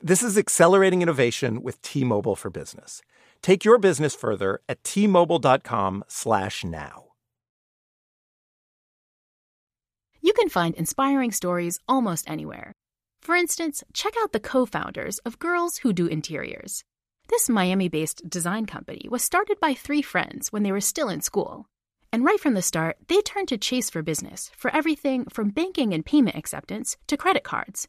This is accelerating innovation with T-Mobile for Business. Take your business further at T-Mobile.com/slash-now. You can find inspiring stories almost anywhere. For instance, check out the co-founders of Girls Who Do Interiors. This Miami based design company was started by three friends when they were still in school. And right from the start, they turned to Chase for business for everything from banking and payment acceptance to credit cards.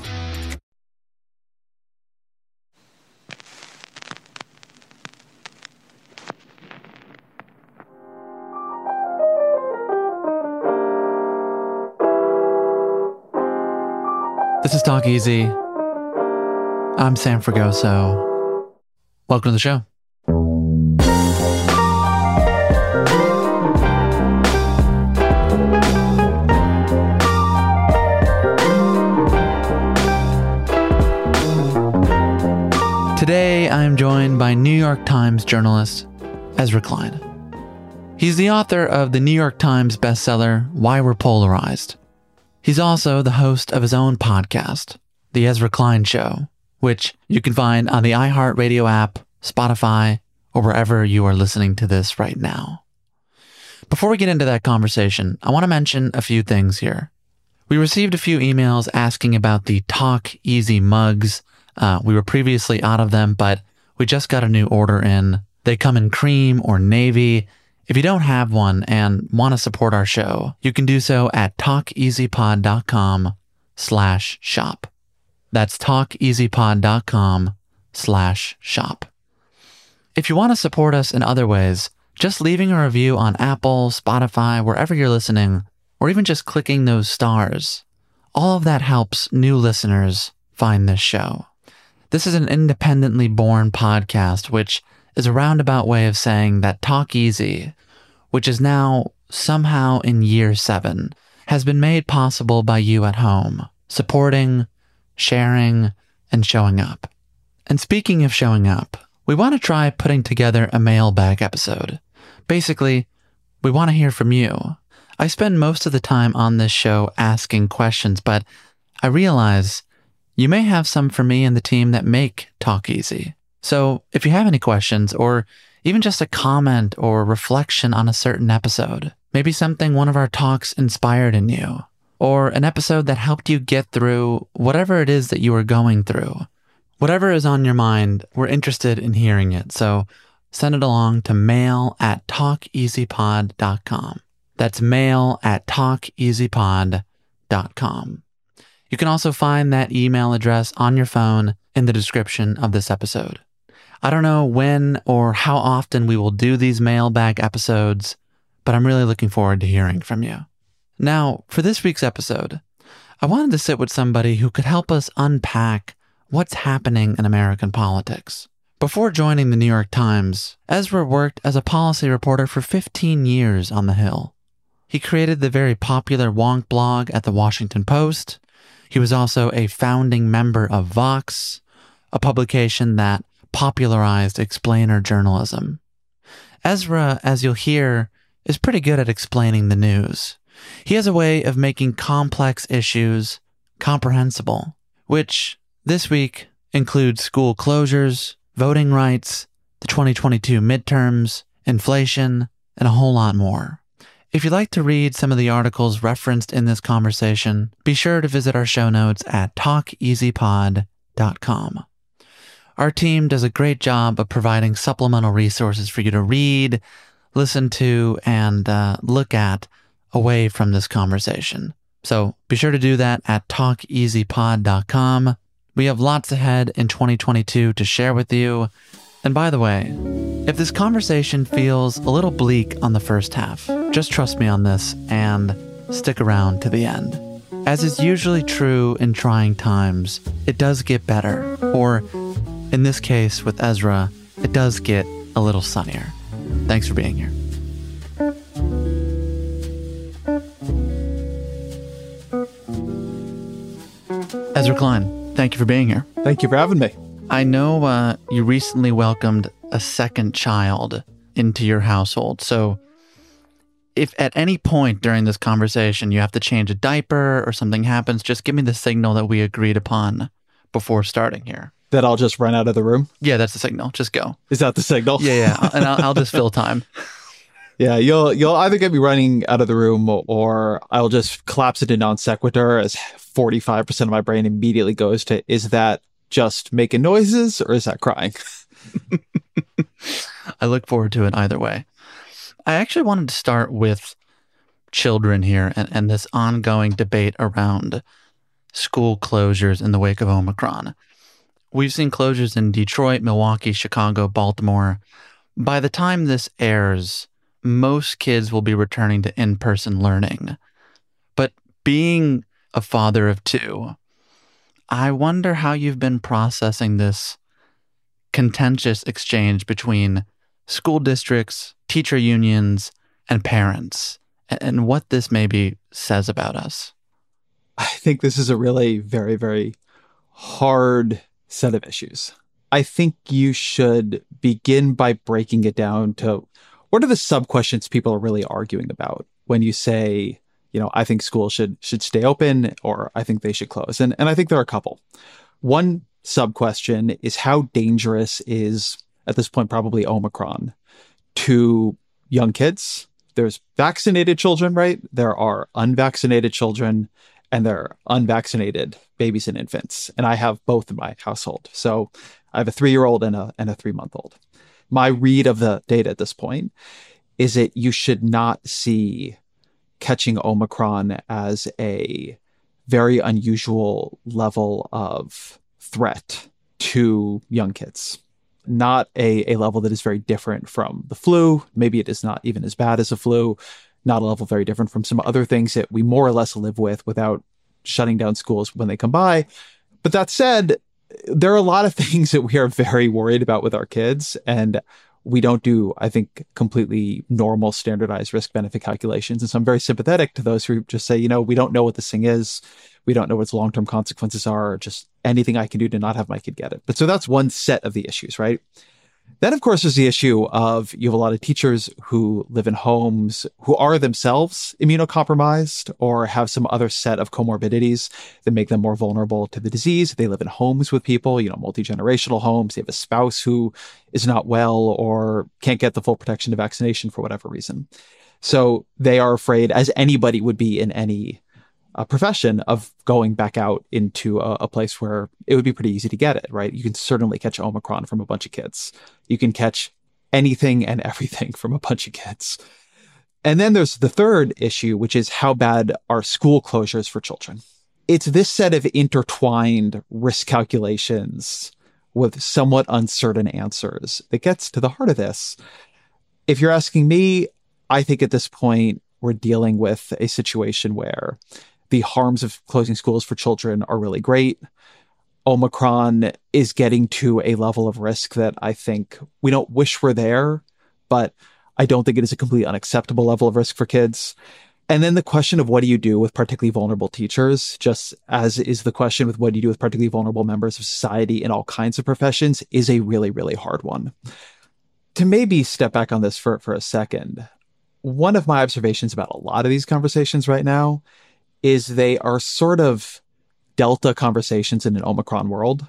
Talk Easy. I'm Sam Fragoso. Welcome to the show. Today, I'm joined by New York Times journalist Ezra Klein. He's the author of the New York Times bestseller, Why We're Polarized. He's also the host of his own podcast, The Ezra Klein Show, which you can find on the iHeartRadio app, Spotify, or wherever you are listening to this right now. Before we get into that conversation, I want to mention a few things here. We received a few emails asking about the Talk Easy mugs uh, we were previously out of them, but we just got a new order in. They come in cream or navy. If you don't have one and want to support our show, you can do so at talkeasypod.com slash shop. That's talkeasypod.com slash shop. If you want to support us in other ways, just leaving a review on Apple, Spotify, wherever you're listening, or even just clicking those stars, all of that helps new listeners find this show. This is an independently born podcast, which is a roundabout way of saying that Talk Easy, which is now somehow in year seven, has been made possible by you at home, supporting, sharing, and showing up. And speaking of showing up, we want to try putting together a mailbag episode. Basically, we want to hear from you. I spend most of the time on this show asking questions, but I realize you may have some for me and the team that make Talk Easy. So if you have any questions or even just a comment or reflection on a certain episode, maybe something one of our talks inspired in you, or an episode that helped you get through whatever it is that you are going through, whatever is on your mind, we're interested in hearing it. So send it along to mail at talkeasypod.com. That's mail at talkeasypod.com. You can also find that email address on your phone in the description of this episode. I don't know when or how often we will do these mailbag episodes, but I'm really looking forward to hearing from you. Now, for this week's episode, I wanted to sit with somebody who could help us unpack what's happening in American politics. Before joining the New York Times, Ezra worked as a policy reporter for 15 years on the Hill. He created the very popular Wonk blog at the Washington Post he was also a founding member of Vox, a publication that popularized explainer journalism. Ezra, as you'll hear, is pretty good at explaining the news. He has a way of making complex issues comprehensible, which this week includes school closures, voting rights, the 2022 midterms, inflation, and a whole lot more. If you'd like to read some of the articles referenced in this conversation, be sure to visit our show notes at talkeasypod.com. Our team does a great job of providing supplemental resources for you to read, listen to, and uh, look at away from this conversation. So be sure to do that at talkeasypod.com. We have lots ahead in 2022 to share with you. And by the way, if this conversation feels a little bleak on the first half, just trust me on this and stick around to the end. As is usually true in trying times, it does get better. Or, in this case with Ezra, it does get a little sunnier. Thanks for being here. Ezra Klein, thank you for being here. Thank you for having me. I know uh, you recently welcomed a second child into your household. So, if at any point during this conversation you have to change a diaper or something happens, just give me the signal that we agreed upon before starting here. That I'll just run out of the room. Yeah, that's the signal. Just go. Is that the signal? Yeah, yeah, and I'll, I'll just fill time. Yeah, you'll you'll either get me running out of the room or I'll just collapse into non sequitur as 45% of my brain immediately goes to is that just making noises or is that crying? I look forward to it either way. I actually wanted to start with children here and, and this ongoing debate around school closures in the wake of Omicron. We've seen closures in Detroit, Milwaukee, Chicago, Baltimore. By the time this airs, most kids will be returning to in person learning. But being a father of two, I wonder how you've been processing this contentious exchange between school districts, teacher unions, and parents, and what this maybe says about us. I think this is a really very, very hard set of issues. I think you should begin by breaking it down to what are the sub questions people are really arguing about when you say, you know, I think schools should should stay open or I think they should close. And and I think there are a couple. One sub question is how dangerous is at this point probably Omicron to young kids. There's vaccinated children, right? There are unvaccinated children and they're unvaccinated babies and infants. And I have both in my household. So I have a three year old and a and a three month old my read of the data at this point is that you should not see catching Omicron as a very unusual level of threat to young kids. Not a, a level that is very different from the flu. Maybe it is not even as bad as the flu. Not a level very different from some other things that we more or less live with without shutting down schools when they come by. But that said, there are a lot of things that we are very worried about with our kids and we don't do, I think, completely normal standardized risk benefit calculations. And so I'm very sympathetic to those who just say, you know, we don't know what this thing is. We don't know what its long term consequences are. Just anything I can do to not have my kid get it. But so that's one set of the issues, right? Then, of course, there's the issue of you have a lot of teachers who live in homes who are themselves immunocompromised or have some other set of comorbidities that make them more vulnerable to the disease. They live in homes with people, you know, multi generational homes. They have a spouse who is not well or can't get the full protection of vaccination for whatever reason. So they are afraid, as anybody would be in any profession of going back out into a, a, place where it would be pretty easy to get it, right? You can certainly catch Omicron from a bunch of kids. You can catch anything and everything from a bunch of kids. And then there's the third issue, which is how bad are school closures for children? It's this set of intertwined risk calculations with somewhat uncertain answers that gets to the heart of this. If you're asking me, I think at this point, we're dealing with a situation where the harms of closing schools for children are really great. Omicron is getting to a level of risk that I think we don't wish we're there, but I don't think it is a completely unacceptable level of risk for kids. And then the question of what do you do with particularly vulnerable teachers, just as is the question with what do you do with particularly vulnerable members of society in all kinds of professions, is a really, really hard one. To maybe step back on this for, for a second, one of my observations about a lot of these conversations right now is they are sort of Delta conversations in an Omicron world.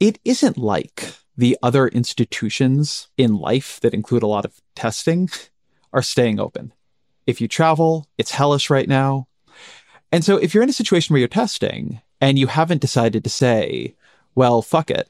It isn't like the other institutions in life that include a lot of testing are staying open. If you travel, it's hellish right now. And so if you're in a situation where you're testing and you haven't decided to say, well, fuck it,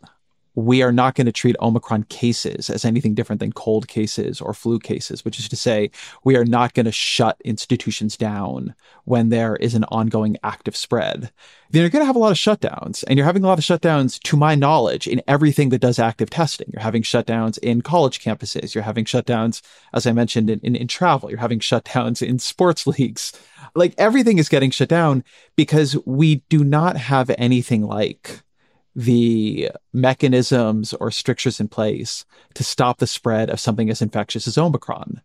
we are not going to treat Omicron cases as anything different than cold cases or flu cases, which is to say, we are not going to shut institutions down when there is an ongoing active spread. Then you're going to have a lot of shutdowns. And you're having a lot of shutdowns, to my knowledge, in everything that does active testing. You're having shutdowns in college campuses. You're having shutdowns, as I mentioned, in, in, in travel. You're having shutdowns in sports leagues. Like everything is getting shut down because we do not have anything like the mechanisms or strictures in place to stop the spread of something as infectious as Omicron.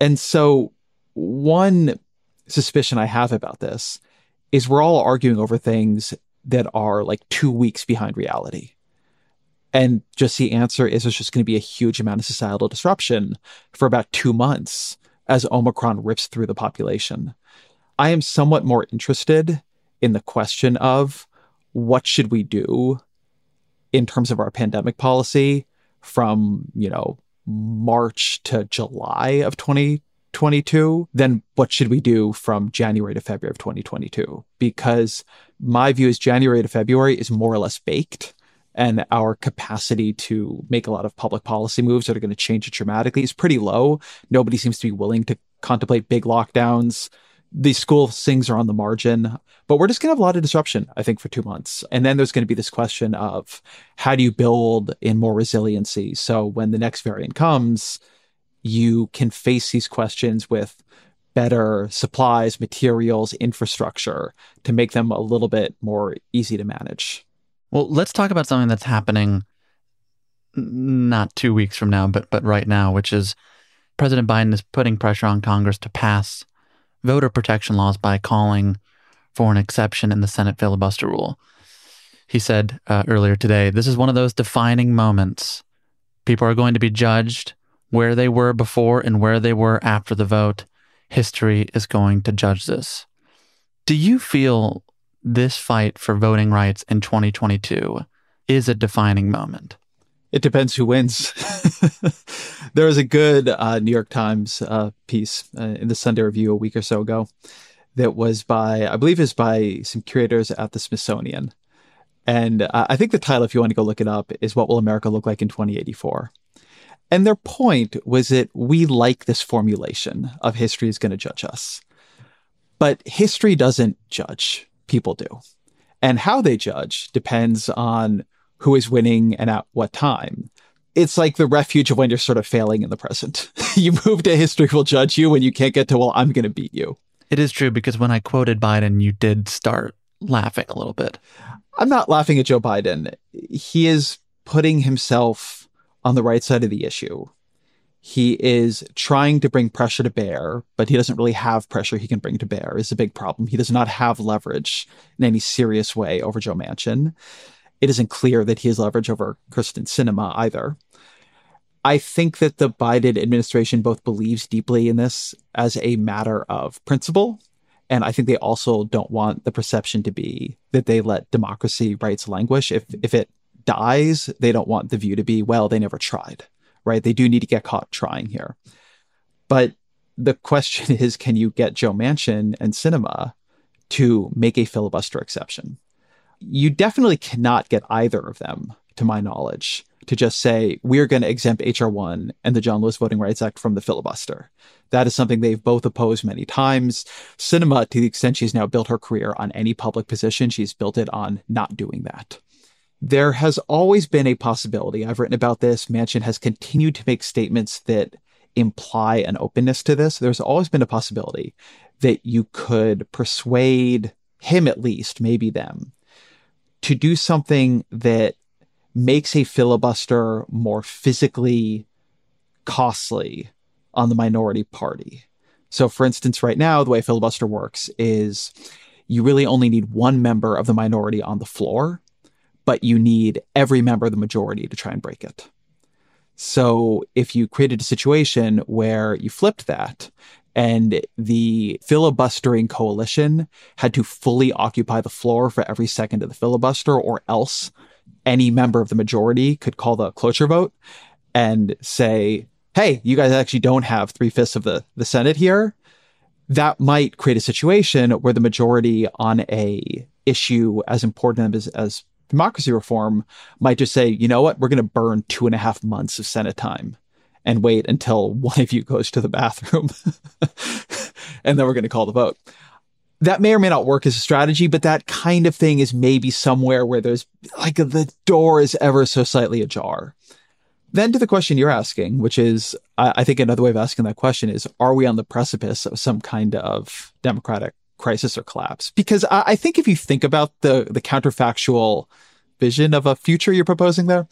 And so, one suspicion I have about this is we're all arguing over things that are like two weeks behind reality. And just the answer is there's just going to be a huge amount of societal disruption for about two months as Omicron rips through the population. I am somewhat more interested in the question of what should we do in terms of our pandemic policy from, you know, March to July of 2022, then what should we do from January to February of 2022? Because my view is January to February is more or less baked and our capacity to make a lot of public policy moves that are going to change it dramatically is pretty low. Nobody seems to be willing to contemplate big lockdowns the school things are on the margin, but we're just going to have a lot of disruption, I think, for two months. And then there's going to be this question of how do you build in more resiliency? So when the next variant comes, you can face these questions with better supplies, materials, infrastructure to make them a little bit more easy to manage. Well, let's talk about something that's happening not two weeks from now, but but right now, which is President Biden is putting pressure on Congress to pass voter protection laws by calling for an exception in the Senate filibuster rule. He said uh, earlier today, this is one of those defining moments. People are going to be judged where they were before and where they were after the vote. History is going to judge this. Do you feel this fight for voting rights in 2022 is a defining moment? It depends who wins. there was a good uh, New York Times uh, piece uh, in the Sunday Review a week or so ago that was by, I believe, is by some curators at the Smithsonian. And I think the title, if you want to go look it up, is "What Will America Look Like in 2084." And their point was that we like this formulation of history is going to judge us, but history doesn't judge; people do, and how they judge depends on who is winning and at what time. It's like the refuge of when you're sort of failing in the present. you move to history will judge you when you can't get to, well, I'm going to beat you. It is true because when I quoted Biden, you did start laughing a little bit. I'm not laughing at Joe Biden. He is putting himself on the right side of the issue. He is trying to bring pressure to bear, but he doesn't really have pressure he can bring to bear is a big problem. He does not have leverage in any serious way over Joe Manchin it isn't clear that he has leverage over Kyrsten Sinema either. I think that the Biden administration both believes deeply in this as a matter of principle. And I think they also don't want the perception to be that they let democracy rights languish. If, if it dies, they don't want the view to be, well, they never tried, right? They do need to get caught trying here. But the question is, can you get Joe Manchin and Sinema to make a filibuster exception? You definitely cannot get either of them, to my knowledge, to just say, we're going to exempt HR1 and the John Lewis Voting Rights Act from the filibuster. That is something they've both opposed many times. Sinema, to the extent she's now built her career on any public position, she's built it on not doing that. There has always been a possibility. I've written about this. Manchin has continued to make statements that imply an openness to this. There's always been a possibility that you could persuade him, at least, maybe them, to do something that makes a filibuster more physically costly on the minority party. So, for instance, right now, the way filibuster works is you really only need one member of the minority on the floor, but you need every member of the majority to try and break it. So, if you created a situation where you flipped that and the filibustering coalition had to fully occupy the floor for every second of the filibuster, or else any member of the majority could call the cloture vote and say, hey, you guys actually don't have three fifths of the, the Senate here. That might create a situation where the majority on a issue as important as, as democracy reform might just say, you know what, we're going to burn two and a half months of Senate time and wait until one of you goes to the bathroom. and then we're going to call the vote. That may or may not work as a strategy, but that kind of thing is maybe somewhere where there's like the door is ever so slightly ajar. Then to the question you're asking, which is, I think another way of asking that question is, are we on the precipice of some kind of democratic crisis or collapse? Because I, think if you think about the, the counterfactual vision of a future you're proposing there,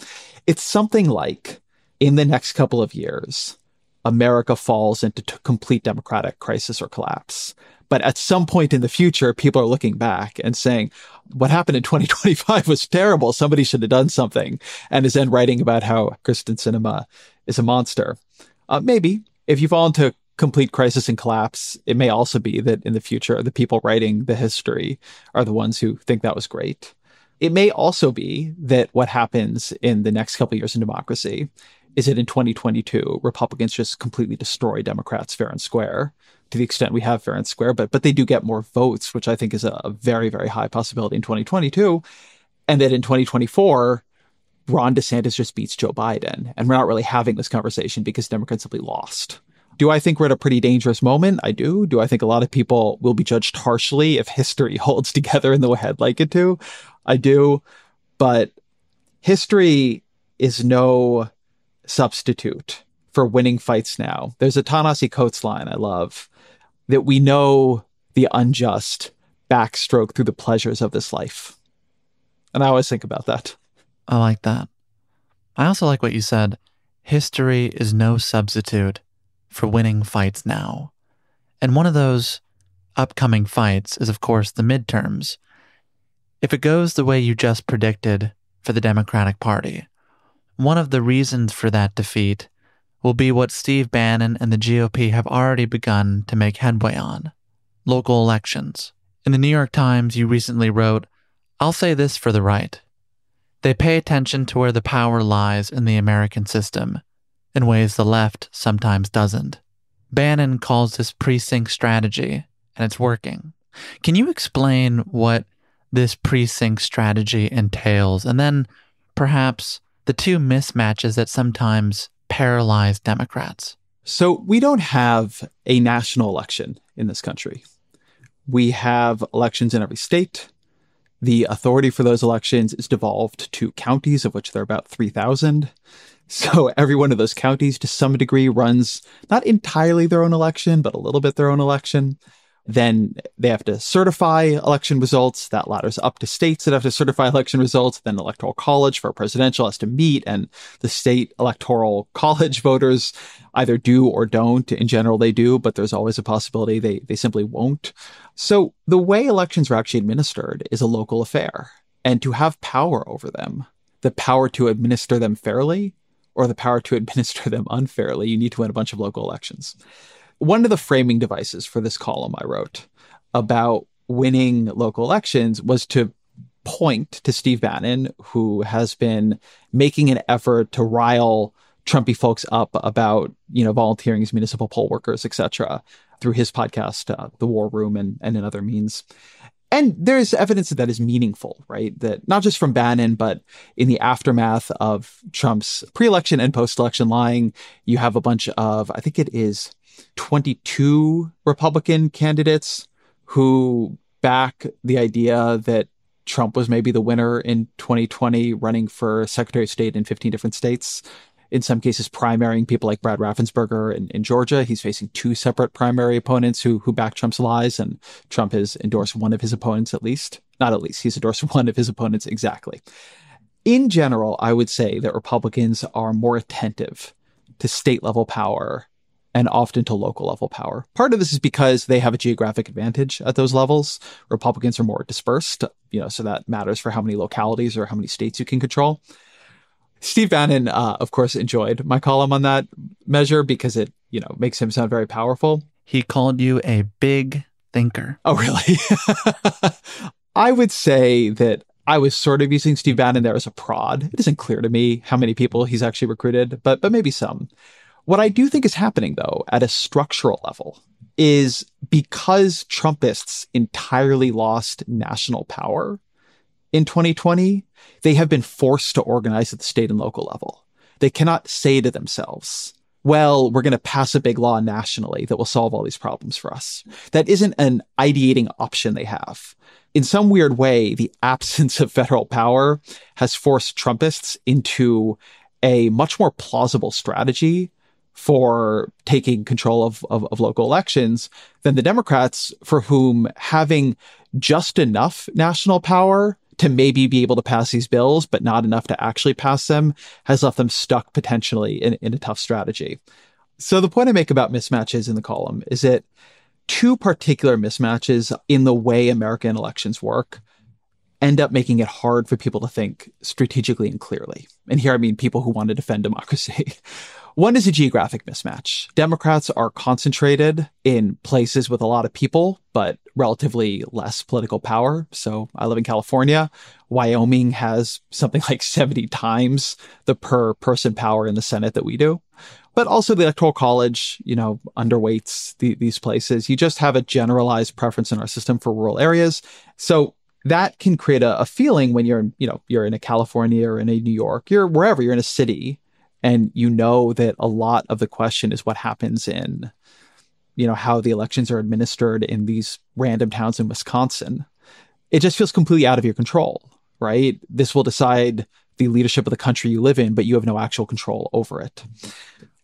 it's something like in the next couple of years, America falls into t- complete democratic crisis or collapse. But at some point in the future, people are looking back and saying, what happened in 2025 was terrible. Somebody should have done something. And is then writing about how Kyrsten Sinema is a monster. Uh, maybe if you fall into complete crisis and collapse, it may also be that in the future, the people writing the history are the ones who think that was great. It may also be that what happens in the next couple years in democracy is that in 2022, Republicans just completely destroy Democrats fair and square to the extent we have fair and square, but but they do get more votes, which I think is a, a very, very high possibility in 2022. And that in 2024, Ron DeSantis just beats Joe Biden. And we're not really having this conversation because Democrats simply lost. Do I think we're at a pretty dangerous moment? I do. Do I think a lot of people will be judged harshly if history holds together in the way I'd like it to? I do. But history is no substitute for winning fights now. There's a Ta-Nehisi Coates line I love that we know the unjust backstroke through the pleasures of this life. And I always think about that. I like that. I also like what you said. History is no substitute for winning fights now. And one of those upcoming fights is, of course, the midterms. If it goes the way you just predicted for the Democratic Party, one of the reasons for that defeat will be what Steve Bannon and the GOP have already begun to make headway on local elections. In the New York Times, you recently wrote, I'll say this for the right. They pay attention to where the power lies in the American system in ways the left sometimes doesn't. Bannon calls this precinct strategy, and it's working. Can you explain what this precinct strategy entails, and then perhaps the two mismatches that sometimes paralyze Democrats? So, we don't have a national election in this country. We have elections in every state. The authority for those elections is devolved to counties, of which there are about 3,000. So every one of those counties, to some degree, runs not entirely their own election, but a little bit their own election. Then they have to certify election results. That ladders up to states that have to certify election results. Then electoral college for presidential has to meet and the state electoral college voters either do or don't. In general, they do, but there's always a possibility they, they simply won't. So the way elections are actually administered is a local affair and to have power over them, the power to administer them fairly or the power to administer them unfairly, you need to win a bunch of local elections one of the framing devices for this column I wrote about winning local elections was to point to Steve Bannon, who has been making an effort to rile Trumpy folks up about, you know, volunteering as municipal poll workers, etc., through his podcast, uh, The War Room, and, and in other means. And there's evidence that that is meaningful, right? That not just from Bannon, but in the aftermath of Trump's pre-election and post-election lying, you have a bunch of, I think it is 22 Republican candidates who back the idea that Trump was maybe the winner in 2020, running for Secretary of State in 15 different states. In some cases, primarying people like Brad Raffensperger in, in Georgia. He's facing two separate primary opponents who who back Trump's lies, and Trump has endorsed one of his opponents at least. Not at least, he's endorsed one of his opponents exactly. In general, I would say that Republicans are more attentive to state level power and often to local level power. Part of this is because they have a geographic advantage at those levels. Republicans are more dispersed, you know, so that matters for how many localities or how many states you can control. Steve Bannon, uh, of course, enjoyed my column on that measure because it, you know, makes him sound very powerful. he called you a big thinker. Oh, really? I would say that I was sort of using Steve Bannon there as a prod. It isn't clear to me how many people he's actually recruited, but but maybe some. What I do think is happening though at a structural level is because Trumpists entirely lost national power in 2020, they have been forced to organize at the state and local level. They cannot say to themselves, well, we're going to pass a big law nationally that will solve all these problems for us. That isn't an ideating option they have. In some weird way, the absence of federal power has forced Trumpists into a much more plausible strategy for taking control of, of, of, local elections than the Democrats, for whom having just enough national power to maybe be able to pass these bills, but not enough to actually pass them, has left them stuck potentially in, in a tough strategy. So the point I make about mismatches in the column is that two particular mismatches in the way American elections work end up making it hard for people to think strategically and clearly. And here I mean people who want to defend democracy. One is a geographic mismatch. Democrats are concentrated in places with a lot of people, but relatively less political power. So I live in California. Wyoming has something like 70 times the per person power in the Senate that we do. But also the Electoral College, you know, underweights the, these places. You just have a generalized preference in our system for rural areas. So that can create a, a feeling when you're, you know, you're in a California or in a New York, you're wherever you're in a city and you know that a lot of the question is what happens in you know how the elections are administered in these random towns in Wisconsin. It just feels completely out of your control right? This will decide the leadership of the country you live in but you have no actual control over it.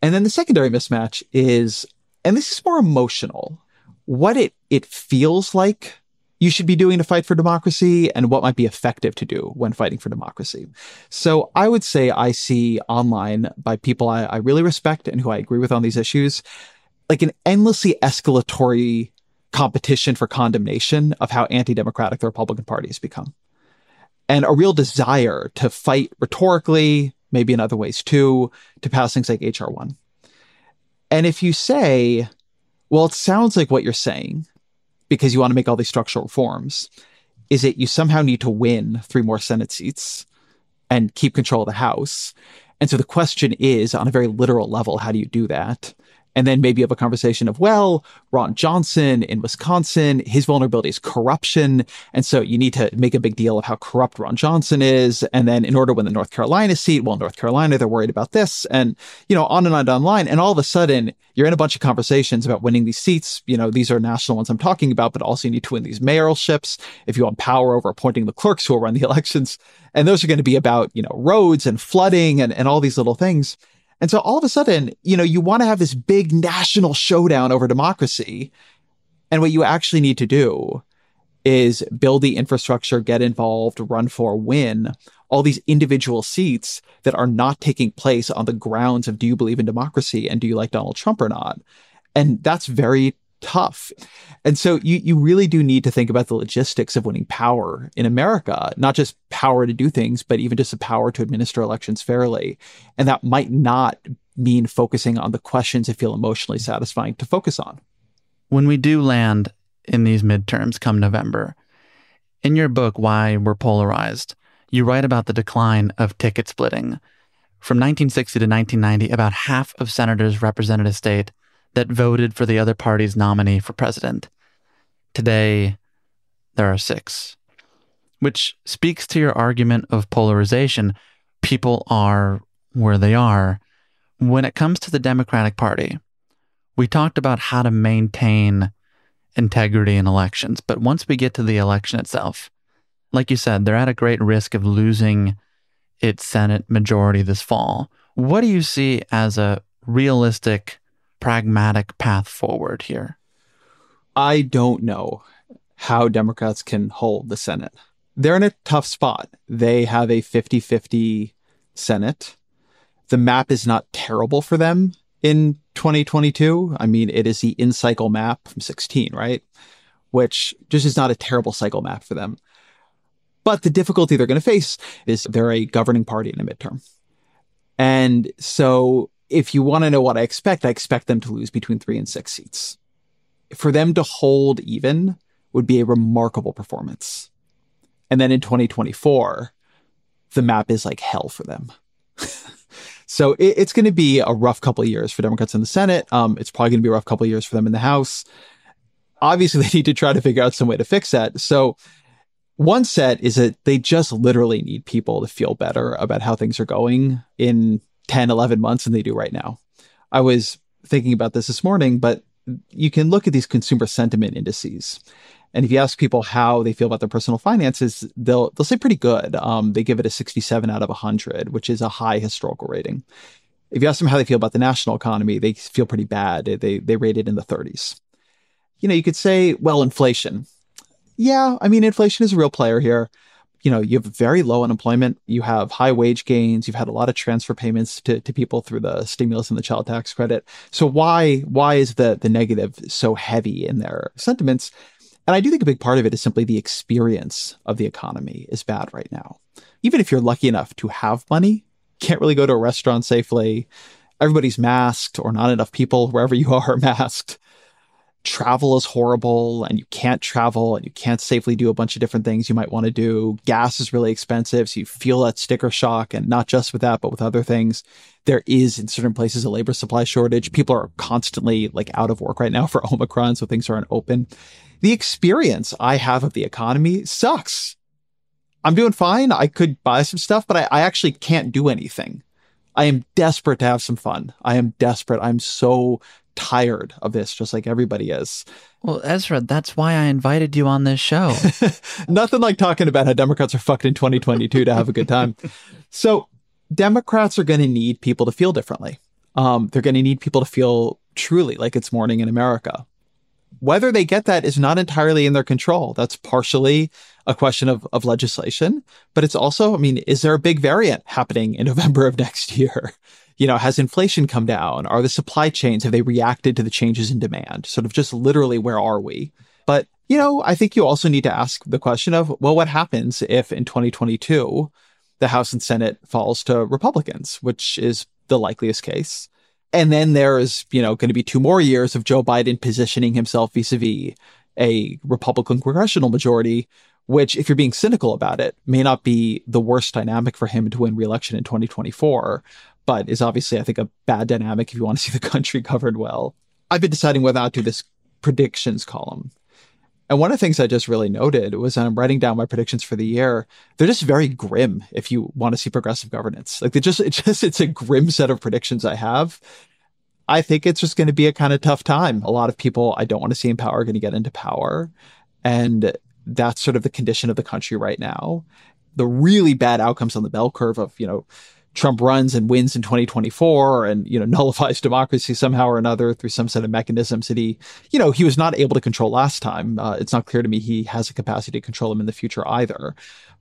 And then the secondary mismatch is and this is more emotional what it it feels like you should be doing to fight for democracy and what might be effective to do when fighting for democracy. So I would say I see online by people I, I really respect and who I agree with on these issues, like an endlessly escalatory competition for condemnation of how anti-democratic the Republican Party has become. And a real desire to fight rhetorically, maybe in other ways too, to pass things like HR1. And if you say, well, it sounds like what you're saying because you want to make all these structural reforms is that you somehow need to win three more Senate seats and keep control of the House. And so the question is, on a very literal level, how do you do that? And then maybe have a conversation of, well, Ron Johnson in Wisconsin, his vulnerability is corruption. And so you need to make a big deal of how corrupt Ron Johnson is. And then in order to win the North Carolina seat, well, North Carolina, they're worried about this and, you know, on and on down the line. And all of a sudden you're in a bunch of conversations about winning these seats. You know, these are national ones I'm talking about, but also you need to win these mayoralships if you want power over appointing the clerks who will run the elections. And those are going to be about, you know, roads and flooding and, and all these little things. And so all of a sudden, you know, you want to have this big national showdown over democracy. And what you actually need to do is build the infrastructure, get involved, run for, win all these individual seats that are not taking place on the grounds of do you believe in democracy and do you like Donald Trump or not? And that's very tough. And so you, you really do need to think about the logistics of winning power in America, not just power to do things, but even just the power to administer elections fairly. And that might not mean focusing on the questions that feel emotionally satisfying to focus on. When we do land in these midterms come November, in your book, Why We're Polarized, you write about the decline of ticket splitting. From 1960 to 1990, about half of senators represented a state that voted for the other party's nominee for president. Today, there are six, which speaks to your argument of polarization. People are where they are. When it comes to the Democratic Party, we talked about how to maintain integrity in elections, but once we get to the election itself, like you said, they're at a great risk of losing its Senate majority this fall. What do you see as a realistic pragmatic path forward here? I don't know how Democrats can hold the Senate. They're in a tough spot. They have a 50 50 Senate. The map is not terrible for them in 2022. I mean, it is the in cycle map from 16, right? Which just is not a terrible cycle map for them. But the difficulty they're going to face is they're a governing party in a midterm. And so if you want to know what I expect, I expect them to lose between three and six seats. for them to hold even would be a remarkable performance. And then in 2024, the map is like hell for them. so it, it's going to be a rough couple of years for Democrats in the Senate. Um, it's probably going to be a rough couple of years for them in the House. Obviously, they need to try to figure out some way to fix that. So one set is that they just literally need people to feel better about how things are going in 10, 11 months than they do right now. I was thinking about this this morning, but you can look at these consumer sentiment indices. And if you ask people how they feel about their personal finances, they'll they'll say pretty good. Um, they give it a 67 out of 100, which is a high historical rating. If you ask them how they feel about the national economy, they feel pretty bad. They they rate it in the 30s. You know, you could say, well, inflation. Yeah, I mean, inflation is a real player here you know, you have very low unemployment, you have high wage gains, you've had a lot of transfer payments to, to people through the stimulus and the child tax credit. So why why is the the negative so heavy in their sentiments? And I do think a big part of it is simply the experience of the economy is bad right now. Even if you're lucky enough to have money, can't really go to a restaurant safely. Everybody's masked or not enough people wherever you are are masked travel is horrible and you can't travel and you can't safely do a bunch of different things you might want to do. Gas is really expensive. So you feel that sticker shock and not just with that, but with other things. There is in certain places a labor supply shortage. People are constantly like out of work right now for Omicron. So things aren't open. The experience I have of the economy sucks. I'm doing fine. I could buy some stuff, but I, I actually can't do anything. I am desperate to have some fun. I am desperate. I'm so tired of this, just like everybody is. Well, Ezra, that's why I invited you on this show. Nothing like talking about how Democrats are fucked in 2022 to have a good time. so, Democrats are going to need people to feel differently. Um, they're going to need people to feel truly like it's morning in America. Whether they get that is not entirely in their control. That's partially a question of, of legislation, but it's also, I mean, is there a big variant happening in November of next year? You know, has inflation come down? Are the supply chains, have they reacted to the changes in demand? Sort of just literally, where are we? But, you know, I think you also need to ask the question of, well, what happens if in 2022 the House and Senate falls to Republicans, which is the likeliest case? And then there's, you know, going to be two more years of Joe Biden positioning himself vis-a-vis a Republican congressional majority, which, if you're being cynical about it, may not be the worst dynamic for him to win reelection in 2024 but is obviously, I think, a bad dynamic if you want to see the country covered well. I've been deciding whether to do this predictions column. And one of the things I just really noted was I'm writing down my predictions for the year. They're just very grim if you want to see progressive governance. Like they just, it just, it's a grim set of predictions I have. I think it's just going to be a kind of tough time. A lot of people I don't want to see in power are going to get into power. And that's sort of the condition of the country right now. The really bad outcomes on the bell curve of, you know, Trump runs and wins in 2024 and, you know, nullifies democracy somehow or another through some set of mechanisms that he, you know, he was not able to control last time. Uh, it's not clear to me he has a capacity to control them in the future either.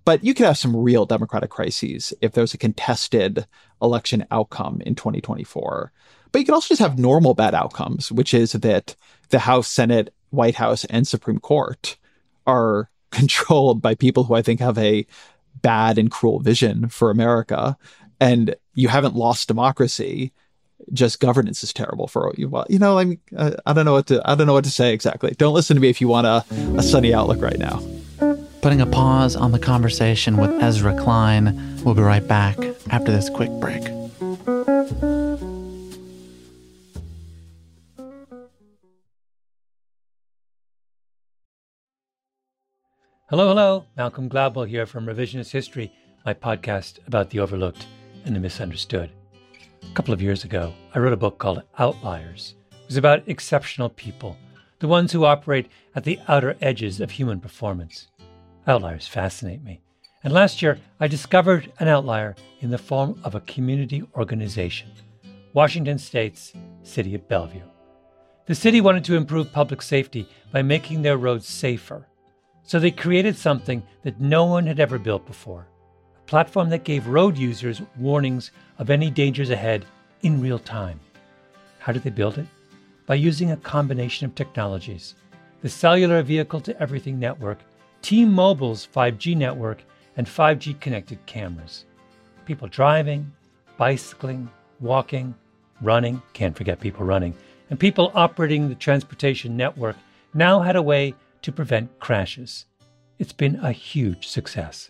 But you could have some real democratic crises if there's a contested election outcome in 2024. But you could also just have normal bad outcomes, which is that the House, Senate, White House, and Supreme Court are controlled by people who I think have a bad and cruel vision for America and you haven't lost democracy just governance is terrible for you. Well, you know, I mean, uh, I don't know what to, I don't know what to say exactly. Don't listen to me if you want a, a sunny outlook right now. Putting a pause on the conversation with Ezra Klein. We'll be right back after this quick break. Hello, hello. Malcolm Gladwell here from Revisionist History, my podcast about the overlooked and the misunderstood. A couple of years ago, I wrote a book called Outliers. It was about exceptional people, the ones who operate at the outer edges of human performance. Outliers fascinate me. And last year, I discovered an outlier in the form of a community organization Washington State's City of Bellevue. The city wanted to improve public safety by making their roads safer. So they created something that no one had ever built before platform that gave road users warnings of any dangers ahead in real time. How did they build it? By using a combination of technologies the cellular vehicle to everything network, T Mobile's 5G network, and 5G connected cameras. People driving, bicycling, walking, running, can't forget people running, and people operating the transportation network now had a way to prevent crashes. It's been a huge success.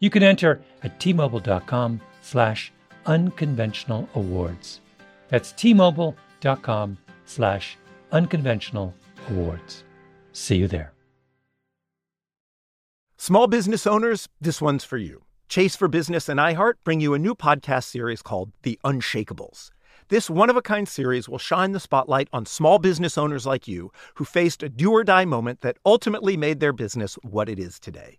You can enter at tmobile.com slash unconventional awards. That's tmobile.com slash unconventional awards. See you there. Small business owners, this one's for you. Chase for Business and iHeart bring you a new podcast series called The Unshakables. This one of a kind series will shine the spotlight on small business owners like you who faced a do or die moment that ultimately made their business what it is today.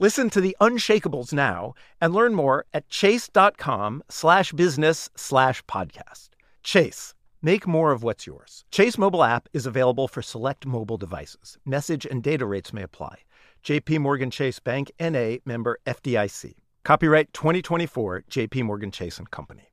Listen to the Unshakables now and learn more at chase.com slash business slash podcast. Chase, make more of what's yours. Chase mobile app is available for select mobile devices. Message and data rates may apply. JP Morgan Chase Bank NA member FDIC. Copyright 2024 JP Morgan Chase and Company.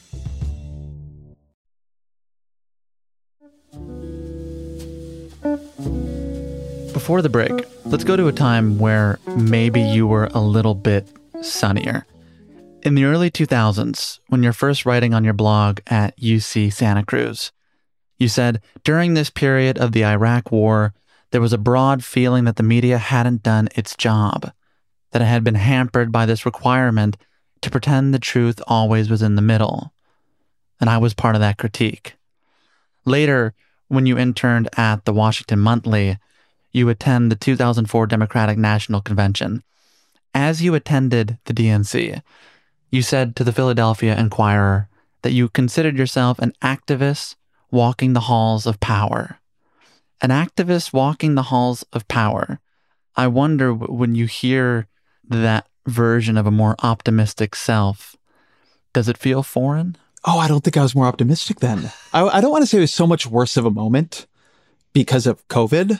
Before the break, let's go to a time where maybe you were a little bit sunnier. In the early 2000s, when you're first writing on your blog at UC Santa Cruz, you said during this period of the Iraq War, there was a broad feeling that the media hadn't done its job, that it had been hampered by this requirement to pretend the truth always was in the middle. And I was part of that critique. Later, when you interned at the Washington Monthly, you attend the 2004 Democratic National Convention. As you attended the DNC, you said to the Philadelphia Inquirer that you considered yourself an activist walking the halls of power. An activist walking the halls of power. I wonder when you hear that version of a more optimistic self, does it feel foreign? Oh, I don't think I was more optimistic then. I, I don't want to say it was so much worse of a moment because of COVID,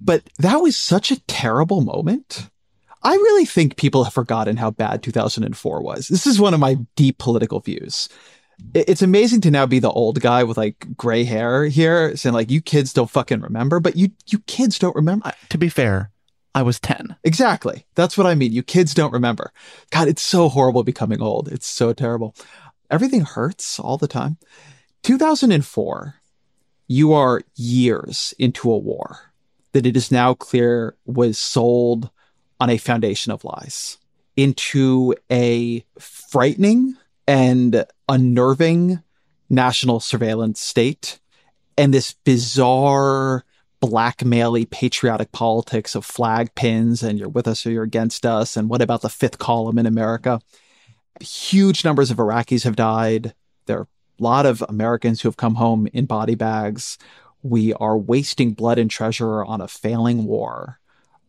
but that was such a terrible moment. I really think people have forgotten how bad 2004 was. This is one of my deep political views. It's amazing to now be the old guy with like gray hair here saying like, you kids don't fucking remember, but you, you kids don't remember. To be fair, I was 10. Exactly. That's what I mean. You kids don't remember. God, it's so horrible becoming old. It's so terrible. Everything hurts all the time. 2004, you are years into a war that it is now clear was sold on a foundation of lies into a frightening and unnerving national surveillance state and this bizarre blackmaily patriotic politics of flag pins and you're with us or you're against us and what about the fifth column in America huge numbers of Iraqis have died there are a lot of Americans who have come home in body bags we are wasting blood and treasure on a failing war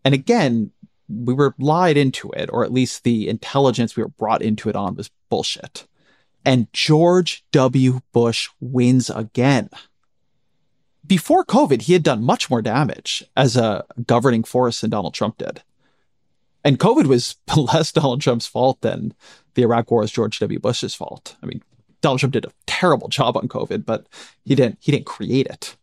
and again we were lied into it, or at least the intelligence we were brought into it on was bullshit. And George W. Bush wins again. Before COVID, he had done much more damage as a governing force than Donald Trump did. And COVID was less Donald Trump's fault than the Iraq War is George W. Bush's fault. I mean, Donald Trump did a terrible job on COVID, but he didn't he didn't create it.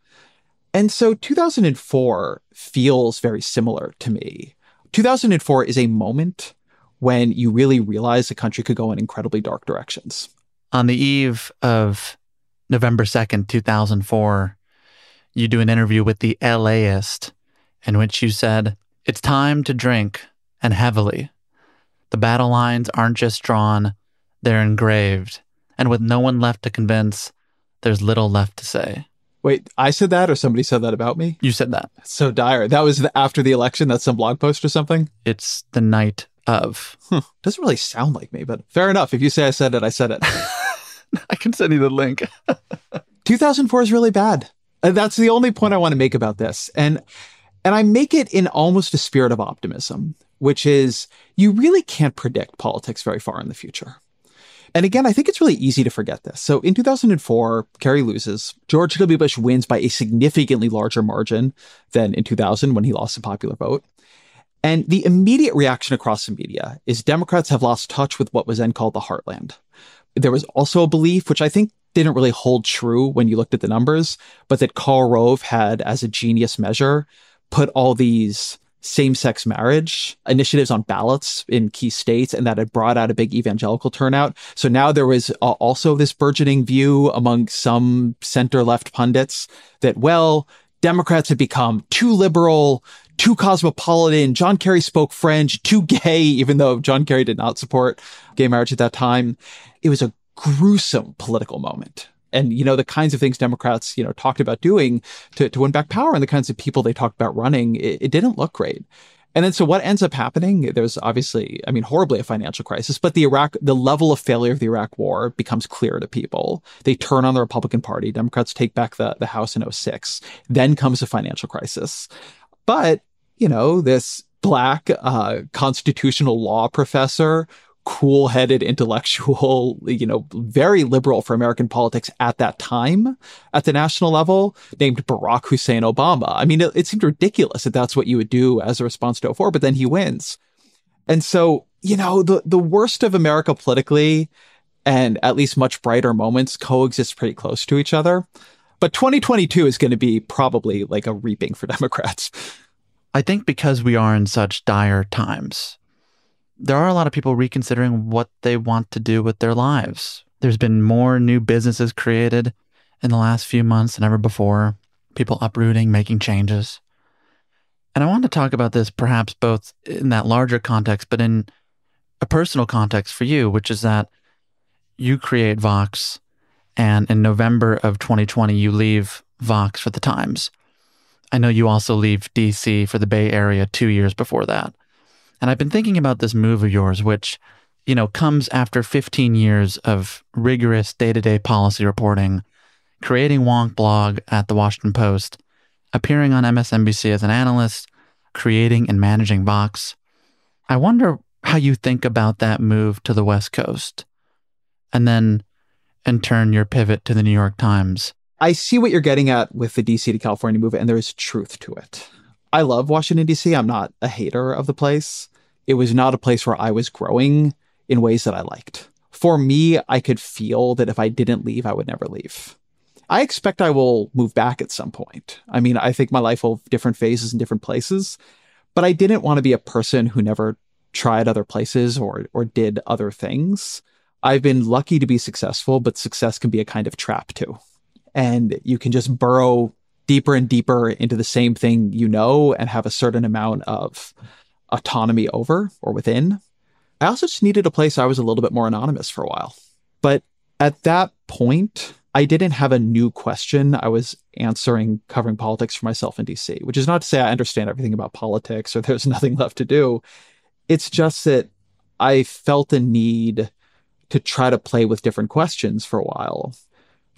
And so 2004 feels very similar to me. 2004 is a moment when you really realize the country could go in incredibly dark directions. On the eve of November 2nd, 2004, you do an interview with the LAist in which you said, It's time to drink and heavily. The battle lines aren't just drawn, they're engraved. And with no one left to convince, there's little left to say. Wait, I said that or somebody said that about me? You said that. That's so dire. That was the, after the election. That's some blog post or something? It's the night of. Huh. Doesn't really sound like me, but fair enough. If you say I said it, I said it. I can send you the link. 2004 is really bad. Uh, That's the only point I want to make about this. And and I make it in almost a spirit of optimism, which is you really can't predict politics very far in the future. And again, I think it's really easy to forget this. So in 2004, Kerry loses. George W. Bush wins by a significantly larger margin than in 2000 when he lost the popular vote. And the immediate reaction across the media is Democrats have lost touch with what was then called the heartland. There was also a belief, which I think didn't really hold true when you looked at the numbers, but that Karl Rove had, as a genius measure, put all these same sex marriage initiatives on ballots in key states, and that had brought out a big evangelical turnout. So now there was uh, also this burgeoning view among some center left pundits that, well, Democrats had become too liberal, too cosmopolitan. John Kerry spoke French, too gay, even though John Kerry did not support gay marriage at that time. It was a gruesome political moment. And, you know, the kinds of things Democrats, you know, talked about doing to, to win back power and the kinds of people they talked about running, it, it didn't look great. And then so what ends up happening? There's obviously, I mean, horribly a financial crisis, but the Iraq, the level of failure of the Iraq war becomes clear to people. They turn on the Republican Party. Democrats take back the, the House in 06. Then comes a financial crisis. But, you know, this black uh, constitutional law professor cool headed intellectual, you know, very liberal for American politics at that time at the national level named Barack Hussein Obama. I mean, it, it, seemed ridiculous that that's what you would do as a response to 04, but then he wins. And so, you know, the, the worst of America politically and at least much brighter moments coexist pretty close to each other. But 2022 is going to be probably like a reaping for Democrats. I think because we are in such dire times, there are a lot of people reconsidering what they want to do with their lives. There's been more new businesses created in the last few months than ever before, people uprooting, making changes. And I want to talk about this perhaps both in that larger context, but in a personal context for you, which is that you create Vox, and in November of 2020, you leave Vox for the Times. I know you also leave DC for the Bay Area two years before that. And I've been thinking about this move of yours, which, you know, comes after 15 years of rigorous day to day policy reporting, creating Wonk blog at the Washington Post, appearing on MSNBC as an analyst, creating and managing Vox. I wonder how you think about that move to the West Coast. And then, in turn, your pivot to the New York Times. I see what you're getting at with the DC to California move, and there is truth to it. I love Washington, D.C. I'm not a hater of the place. It was not a place where I was growing in ways that I liked. For me, I could feel that if I didn't leave, I would never leave. I expect I will move back at some point. I mean, I think my life will have different phases in different places, but I didn't want to be a person who never tried other places or, or did other things. I've been lucky to be successful, but success can be a kind of trap too. And you can just burrow deeper and deeper into the same thing you know and have a certain amount of autonomy over or within. I also just needed a place I was a little bit more anonymous for a while. But at that point, I didn't have a new question. I was answering covering politics for myself in DC, which is not to say I understand everything about politics or there's nothing left to do. It's just that I felt a need to try to play with different questions for a while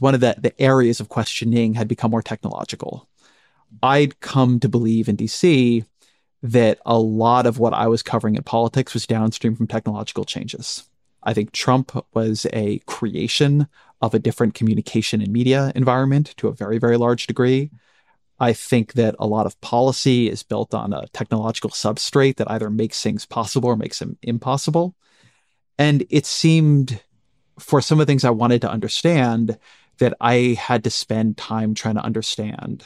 one of the, the areas of questioning had become more technological. I'd come to believe in DC that a lot of what I was covering in politics was downstream from technological changes. I think Trump was a creation of a different communication and media environment to a very, very large degree. I think that a lot of policy is built on a technological substrate that either makes things possible or makes them impossible. And it seemed for some of the things I wanted to understand that I had to spend time trying to understand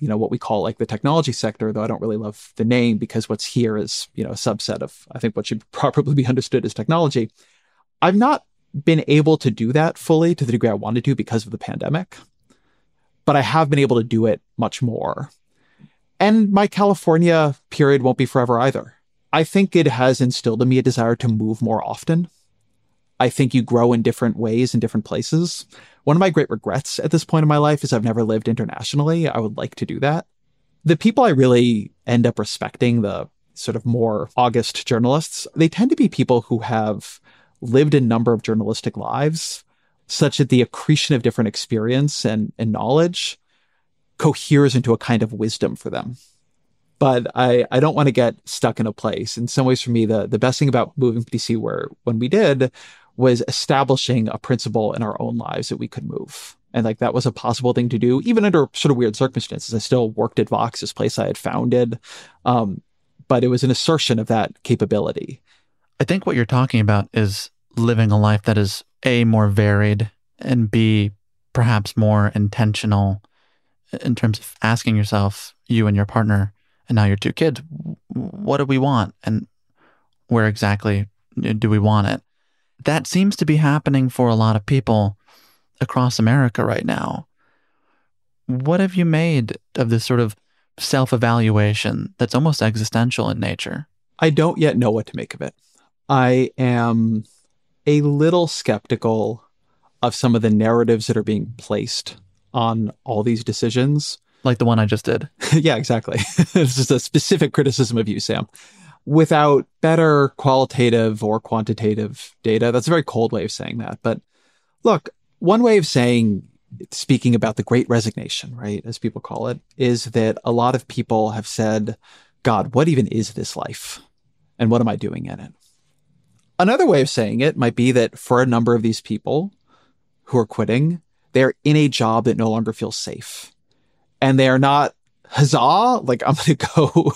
you know, what we call like the technology sector, though I don't really love the name because what's here is, you know, a subset of, I think, what should probably be understood as technology. I've not been able to do that fully to the degree I wanted to because of the pandemic, but I have been able to do it much more. And my California period won't be forever either. I think it has instilled in me a desire to move more often. I think you grow in different ways in different places. One of my great regrets at this point in my life is I've never lived internationally. I would like to do that. The people I really end up respecting, the sort of more august journalists, they tend to be people who have lived a number of journalistic lives such that the accretion of different experience and, and knowledge coheres into a kind of wisdom for them. But I, I don't want to get stuck in a place. In some ways, for me, the, the best thing about moving to DC where when we did was establishing a principle in our own lives that we could move. And like that was a possible thing to do, even under sort of weird circumstances. I still worked at Vox, this place I had founded. Um, but it was an assertion of that capability. I think what you're talking about is living a life that is A, more varied, and B, perhaps more intentional in terms of asking yourself, you and your partner, and now your two kids, what do we want? And where exactly do we want it? That seems to be happening for a lot of people across America right now. What have you made of this sort of self evaluation that's almost existential in nature? I don't yet know what to make of it. I am a little skeptical of some of the narratives that are being placed on all these decisions. Like the one I just did. yeah, exactly. this is a specific criticism of you, Sam without better qualitative or quantitative data. That's a very cold way of saying that. But look, one way of saying, speaking about the great resignation, right, as people call it, is that a lot of people have said, God, what even is this life? And what am I doing in it? Another way of saying it might be that for a number of these people who are quitting, they're in a job that no longer feels safe. And they are not, huzzah, like I'm going to go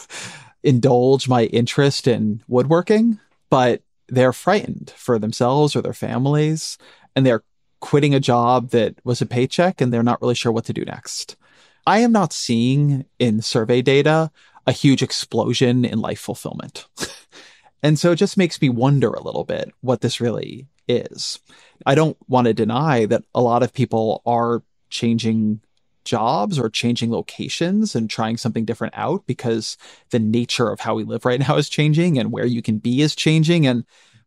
indulge my interest in woodworking, but they're frightened for themselves or their families and they're quitting a job that was a paycheck and they're not really sure what to do next. I am not seeing in survey data a huge explosion in life fulfillment. and so it just makes me wonder a little bit what this really is. I don't want to deny that a lot of people are changing jobs or changing locations and trying something different out because the nature of how we live right now is changing and where you can be is changing and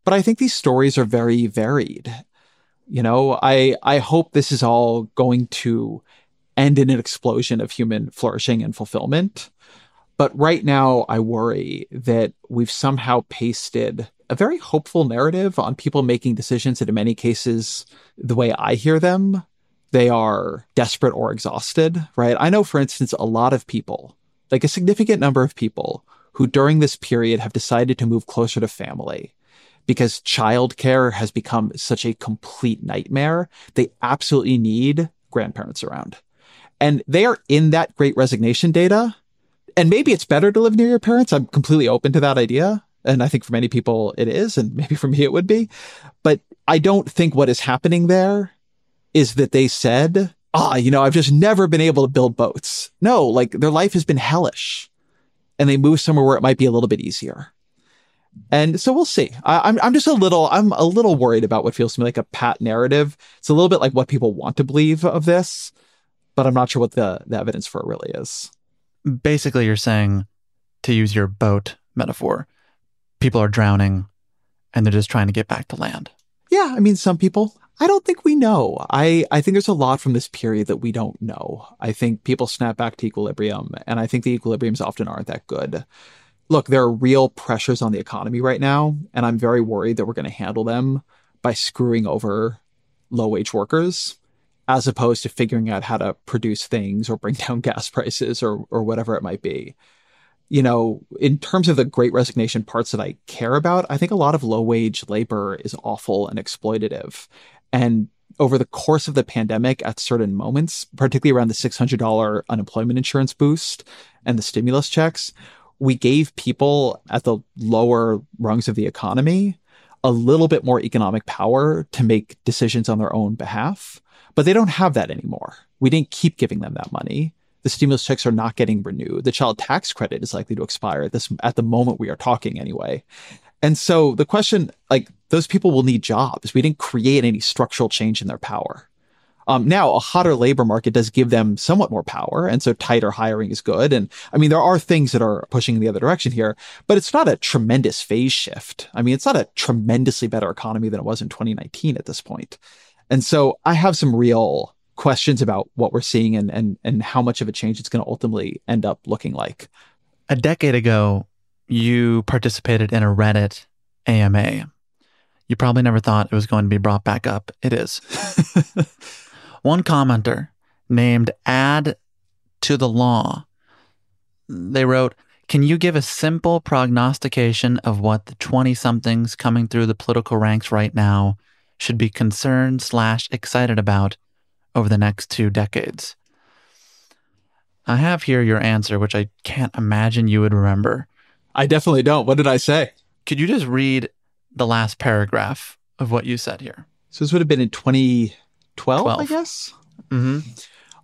but I think these stories are very varied. You know, I I hope this is all going to end in an explosion of human flourishing and fulfillment. But right now I worry that we've somehow pasted a very hopeful narrative on people making decisions that in many cases the way I hear them they are desperate or exhausted, right? I know, for instance, a lot of people, like a significant number of people who during this period have decided to move closer to family because childcare has become such a complete nightmare. They absolutely need grandparents around. And they are in that great resignation data. And maybe it's better to live near your parents. I'm completely open to that idea. And I think for many people it is. And maybe for me it would be. But I don't think what is happening there is that they said, ah, you know, I've just never been able to build boats. No, like their life has been hellish and they move somewhere where it might be a little bit easier. And so we'll see. I, am I'm, I'm just a little I'm a little worried about what feels to me like a pat narrative. It's a little bit like what people want to believe of this, but I'm not sure what the, the evidence for it really is. Basically, you're saying, to use your boat metaphor, people are drowning and they're just trying to get back to land. Yeah, I mean, some people. I don't think we know. I, I think there's a lot from this period that we don't know. I think people snap back to equilibrium, and I think the equilibriums often aren't that good. Look, there are real pressures on the economy right now, and I'm very worried that we're going to handle them by screwing over low wage workers as opposed to figuring out how to produce things or bring down gas prices or, or whatever it might be you know, in terms of the great resignation parts that I care about, I think a lot of low wage labor is awful and exploitative. And over the course of the pandemic, at certain moments, particularly around the $600 unemployment insurance boost and the stimulus checks, we gave people at the lower rungs of the economy a little bit more economic power to make decisions on their own behalf. But they don't have that anymore. We didn't keep giving them that money The stimulus checks are not getting renewed. The child tax credit is likely to expire at this at the moment we are talking anyway. And so the question, like those people will need jobs. We didn't create any structural change in their power. Um, now, a hotter labor market does give them somewhat more power, and so tighter hiring is good. And I mean, there are things that are pushing in the other direction here, but it's not a tremendous phase shift. I mean, it's not a tremendously better economy than it was in 2019 at this point. And so I have some real questions about what we're seeing and and and how much of a change it's going to ultimately end up looking like. A decade ago, you participated in a Reddit AMA. You probably never thought it was going to be brought back up. It is. One commenter named Add to the Law, they wrote, Can you give a simple prognostication of what the 20 somethings coming through the political ranks right now should be concerned slash excited about over the next two decades? I have here your answer, which I can't imagine you would remember. I definitely don't. What did I say? Could you just read the last paragraph of what you said here? So this would have been in 2012, 12, 12. I guess. Mm-hmm.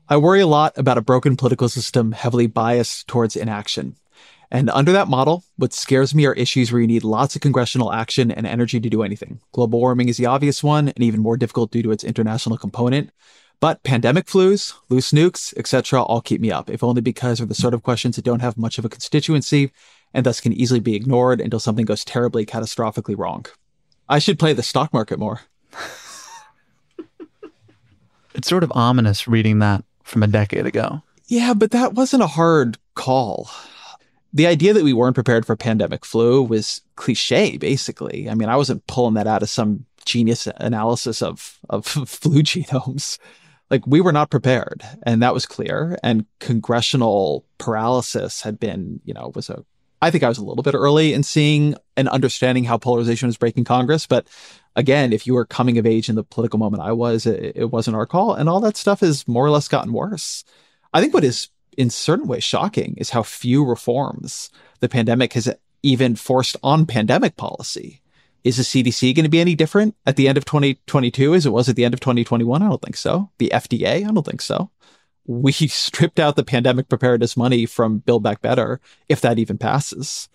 I worry a lot about a broken political system heavily biased towards inaction. And under that model, what scares me are issues where you need lots of congressional action and energy to do anything. Global warming is the obvious one, and even more difficult due to its international component. But pandemic flus, loose nukes, etc., all keep me up, if only because they're the sort of questions that don't have much of a constituency and thus can easily be ignored until something goes terribly catastrophically wrong. I should play the stock market more. It's sort of ominous reading that from a decade ago. Yeah, but that wasn't a hard call. The idea that we weren't prepared for pandemic flu was cliche, basically. I mean, I wasn't pulling that out of some genius analysis of, of flu genomes. Like, we were not prepared, and that was clear. And congressional paralysis had been, you know, was a I think I was a little bit early in seeing and understanding how polarization was breaking Congress, but again, if you were coming of age in the political moment I was, it, it wasn't our call. And all that stuff has more or less gotten worse. I think what is in certain ways shocking is how few reforms the pandemic has even forced on pandemic policy. Is the CDC going to be any different at the end of 2022 as it was at the end of 2021? I don't think so. The FDA? I don't think so. We stripped out the pandemic preparedness money from Build Back Better, if that even passes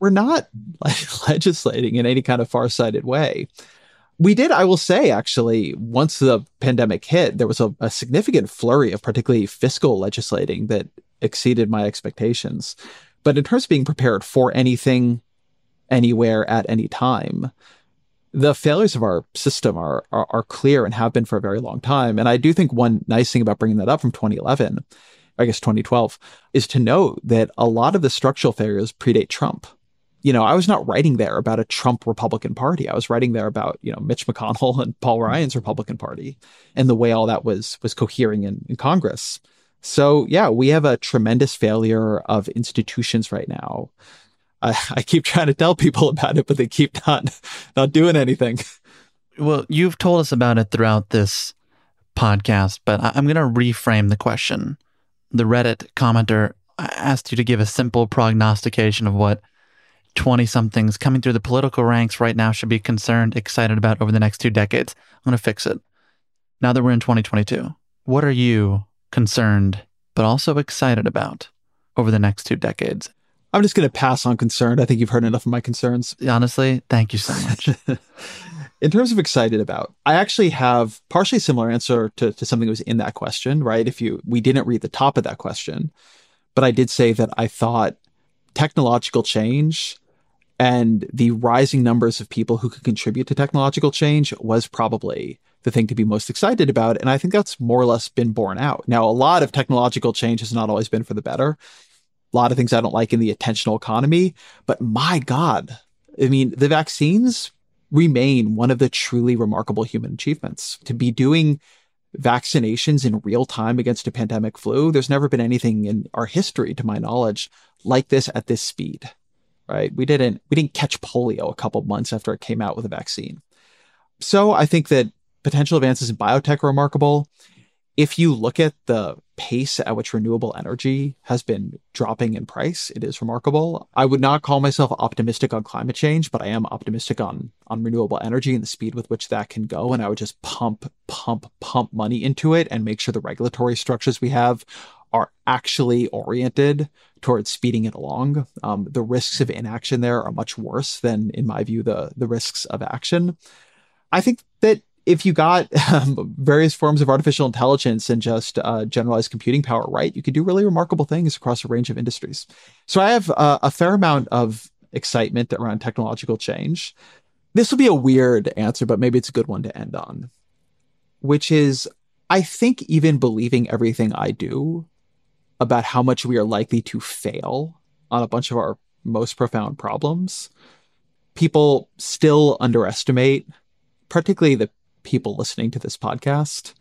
we're not legislating in any kind of far-sighted way. We did, I will say, actually, once the pandemic hit, there was a, a significant flurry of particularly fiscal legislating that exceeded my expectations. But in terms of being prepared for anything, anywhere, at any time, the failures of our system are, are, are clear and have been for a very long time. And I do think one nice thing about bringing that up from 2011, I guess 2012, is to note that a lot of the structural failures predate Trump you know, I was not writing there about a Trump Republican Party. I was writing there about, you know, Mitch McConnell and Paul Ryan's Republican Party and the way all that was was cohering in, in Congress. So yeah, we have a tremendous failure of institutions right now. I, I keep trying to tell people about it, but they keep not not doing anything. Well, you've told us about it throughout this podcast, but I'm going to reframe the question. The Reddit commenter asked you to give a simple prognostication of what 20 somethings coming through the political ranks right now should be concerned, excited about over the next two decades. I'm going to fix it. Now that we're in 2022, what are you concerned, but also excited about over the next two decades? I'm just going to pass on concerned. I think you've heard enough of my concerns. Honestly, thank you so much. in terms of excited about, I actually have partially similar answer to, to something that was in that question, right? If you, we didn't read the top of that question, but I did say that I thought technological change and the rising numbers of people who could contribute to technological change was probably the thing to be most excited about. And I think that's more or less been borne out. Now, a lot of technological change has not always been for the better. A lot of things I don't like in the attentional economy, but my God, I mean, the vaccines remain one of the truly remarkable human achievements. To be doing vaccinations in real time against a pandemic flu, there's never been anything in our history, to my knowledge, like this at this speed right? We didn't we didn't catch polio a couple months after it came out with a vaccine. So I think that potential advances in biotech are remarkable. If you look at the pace at which renewable energy has been dropping in price, it is remarkable. I would not call myself optimistic on climate change, but I am optimistic on on renewable energy and the speed with which that can go. And I would just pump, pump, pump money into it and make sure the regulatory structures we have are actually oriented towards speeding it along. Um, the risks of inaction there are much worse than, in my view, the the risks of action. I think that if you got um, various forms of artificial intelligence and just uh, generalized computing power right, you could do really remarkable things across a range of industries. So I have uh, a fair amount of excitement around technological change. This will be a weird answer, but maybe it's a good one to end on, which is I think even believing everything I do about how much we are likely to fail on a bunch of our most profound problems, people still underestimate, particularly the people listening to this podcast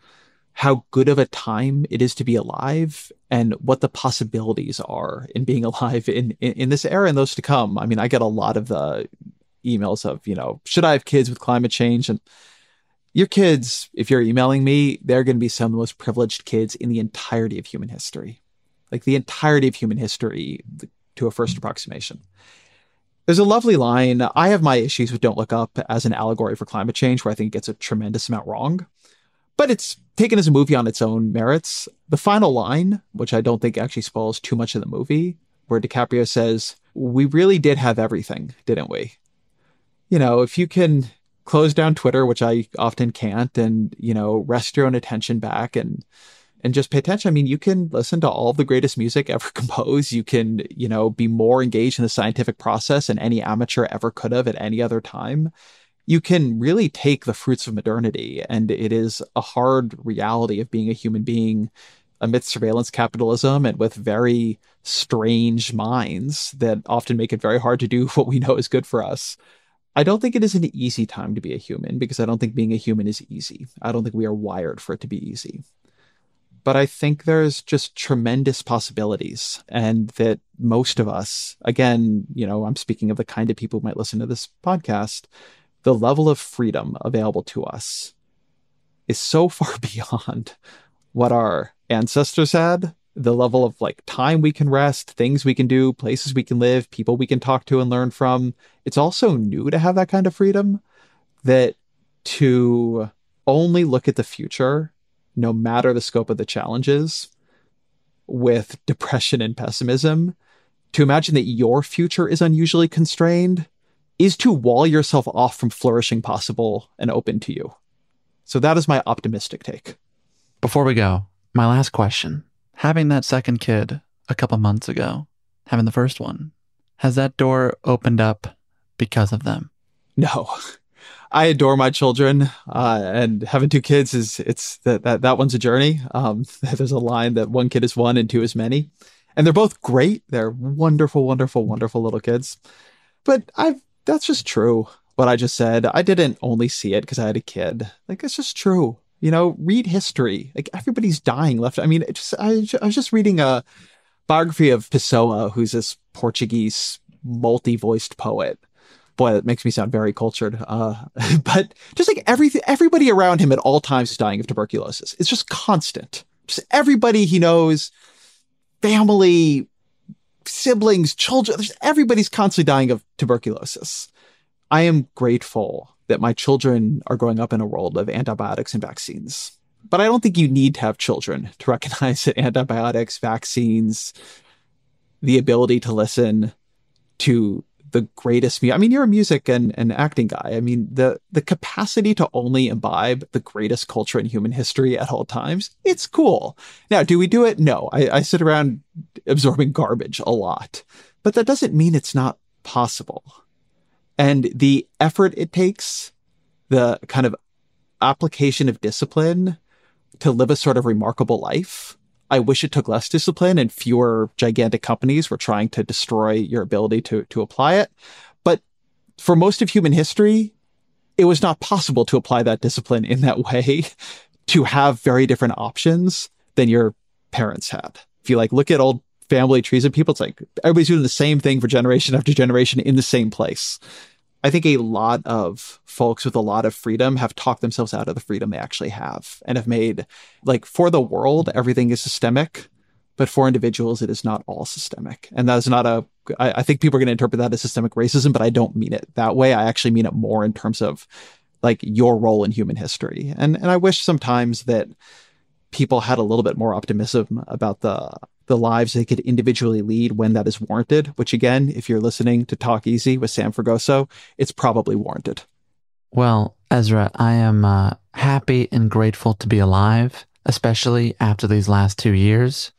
how good of a time it is to be alive and what the possibilities are in being alive in, in, in this era and those to come. I mean, I get a lot of the emails of, you know, should I have kids with climate change? And your kids, if you're emailing me, they're going to be some of the most privileged kids in the entirety of human history. Like the entirety of human history to a first approximation. There's a lovely line. I have my issues with Don't Look Up as an allegory for climate change, where I think it gets a tremendous amount wrong. But it's taken as a movie on its own merits. The final line, which I don't think actually spoils too much of the movie, where DiCaprio says, We really did have everything, didn't we? You know, if you can close down Twitter, which I often can't, and, you know, rest your own attention back and and just pay attention. I mean, you can listen to all the greatest music ever composed. You can, you know, be more engaged in the scientific process than any amateur ever could have at any other time. You can really take the fruits of modernity, and it is a hard reality of being a human being amidst surveillance capitalism and with very strange minds that often make it very hard to do what we know is good for us. I don't think it is an easy time to be a human because I don't think being a human is easy. I don't think we are wired for it to be easy but I think there's just tremendous possibilities and that most of us, again, you know, I'm speaking of the kind of people who might listen to this podcast, the level of freedom available to us is so far beyond what our ancestors had. The level of like time we can rest, things we can do, places we can live, people we can talk to and learn from. It's also new to have that kind of freedom that to only look at the future no matter the scope of the challenges, with depression and pessimism, to imagine that your future is unusually constrained is to wall yourself off from flourishing possible and open to you. So that is my optimistic take. Before we go, my last question. Having that second kid a couple months ago, having the first one, has that door opened up because of them? No. I adore my children, uh, and having two kids is it's that that that one's a journey. Um, there's a line that one kid is one and two is many, and they're both great. They're wonderful, wonderful, wonderful little kids. But I've that's just true. What I just said, I didn't only see it because I had a kid. Like it's just true. You know, read history. Like everybody's dying left. I mean, just I, I was just reading a biography of Pessoa, who's this Portuguese multi-voiced poet boy, that makes me sound very cultured. Uh, but just like everything, everybody around him at all times is dying of tuberculosis. It's just constant. Just everybody he knows, family, siblings, children, everybody's constantly dying of tuberculosis. I am grateful that my children are growing up in a world of antibiotics and vaccines. But I don't think you need to have children to recognize that antibiotics, vaccines, the ability to listen to the greatest I mean, you're a music and, and acting guy. I mean, the the capacity to only imbibe the greatest culture in human history at all times, it's cool. Now, do we do it? No. I, I sit around absorbing garbage a lot. But that doesn't mean it's not possible. And the effort it takes, the kind of application of discipline to live a sort of remarkable life I wish it took less discipline and fewer gigantic companies were trying to destroy your ability to, to apply it. But for most of human history, it was not possible to apply that discipline in that way to have very different options than your parents had. If you like look at old family trees of people, it's like everybody's doing the same thing for generation after generation in the same place. I think a lot of folks with a lot of freedom have talked themselves out of the freedom they actually have and have made, like, for the world, everything is systemic, but for individuals, it is not all systemic. And that is not a, I, I think people are going to interpret that as systemic racism, but I don't mean it that way. I actually mean it more in terms of like your role in human history. And, and I wish sometimes that people had a little bit more optimism about the the lives they could individually lead when that is warranted, which again, if you're listening to Talk Easy with Sam Fragoso, it's probably warranted. Well, Ezra, I am uh, happy and grateful to be alive, especially after these last two years.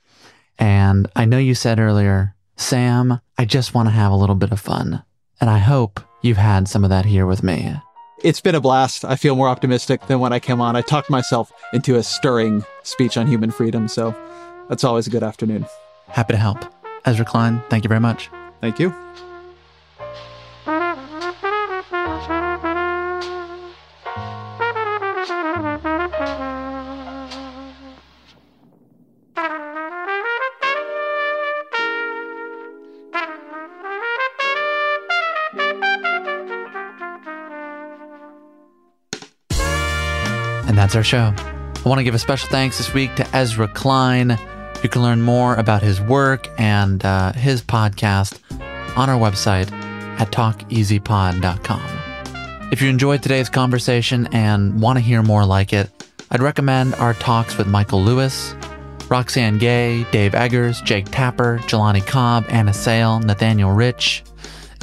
And I know you said earlier, Sam, I just want to have a little bit of fun. And I hope you've had some of that here with me. It's been a blast. I feel more optimistic than when I came on. I talked myself into a stirring speech on human freedom. So that's always a good afternoon. Happy to help. Ezra Klein, thank you very much. Thank you. And that's our show. I want to give a special thanks this week to Ezra Klein. You can learn more about his work and uh, his podcast on our website at talkeasypod.com. If you enjoyed today's conversation and want to hear more like it, I'd recommend our talks with Michael Lewis, Roxane Gay, Dave Eggers, Jake Tapper, Jelani Cobb, Anna Sale, Nathaniel Rich,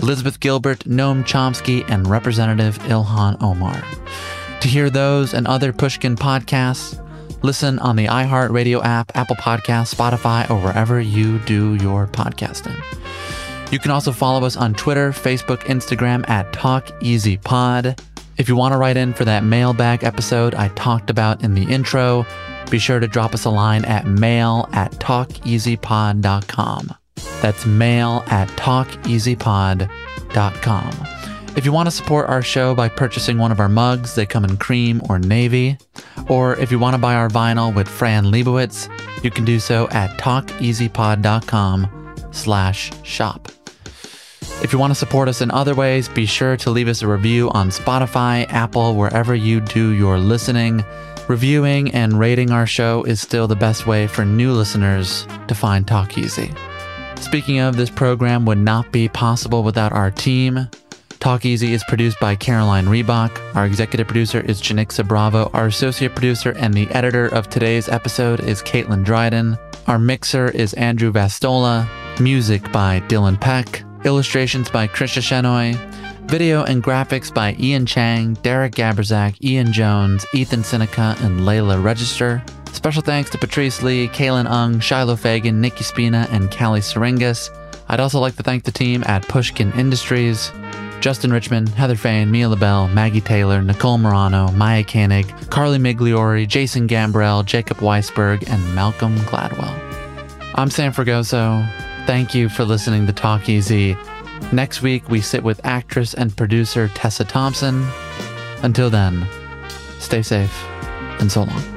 Elizabeth Gilbert, Noam Chomsky, and Representative Ilhan Omar. To hear those and other Pushkin podcasts, listen on the iHeartRadio app, Apple Podcasts, Spotify, or wherever you do your podcasting. You can also follow us on Twitter, Facebook, Instagram at TalkEasyPod. If you want to write in for that mailbag episode I talked about in the intro, be sure to drop us a line at mail at talkeasypod.com. That's mail at talkeasypod.com. If you want to support our show by purchasing one of our mugs, they come in cream or navy. Or if you want to buy our vinyl with Fran Lebowitz, you can do so at talkeasypod.com slash shop. If you want to support us in other ways, be sure to leave us a review on Spotify, Apple, wherever you do your listening. Reviewing and rating our show is still the best way for new listeners to find Talk Easy. Speaking of, this program would not be possible without our team. Talk Easy is produced by Caroline Reebok. Our executive producer is Janicza Bravo. Our associate producer and the editor of today's episode is Caitlin Dryden. Our mixer is Andrew Vastola. Music by Dylan Peck. Illustrations by Krisha Shenoy. Video and graphics by Ian Chang, Derek Gaberzak, Ian Jones, Ethan Seneca, and Layla Register. Special thanks to Patrice Lee, Kaylin Ung, Shiloh Fagan, Nikki Spina, and Callie Syringas. I'd also like to thank the team at Pushkin Industries. Justin Richmond, Heather Fain, Mia Lobel, Maggie Taylor, Nicole Morano, Maya Koenig, Carly Migliori, Jason Gambrell, Jacob Weisberg, and Malcolm Gladwell. I'm Sam Fragoso. Thank you for listening to Talk Easy. Next week, we sit with actress and producer Tessa Thompson. Until then, stay safe and so long.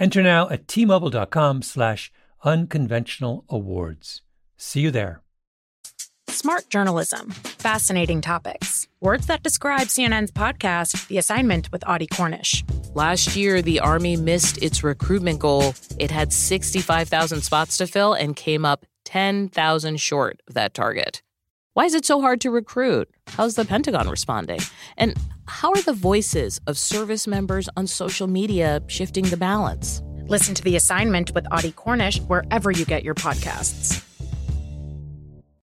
Enter now at tmobile.com slash unconventional awards. See you there. Smart journalism. Fascinating topics. Words that describe CNN's podcast, The Assignment with Audie Cornish. Last year, the Army missed its recruitment goal. It had 65,000 spots to fill and came up 10,000 short of that target. Why is it so hard to recruit? How's the Pentagon responding? And how are the voices of service members on social media shifting the balance? Listen to The Assignment with Audie Cornish wherever you get your podcasts.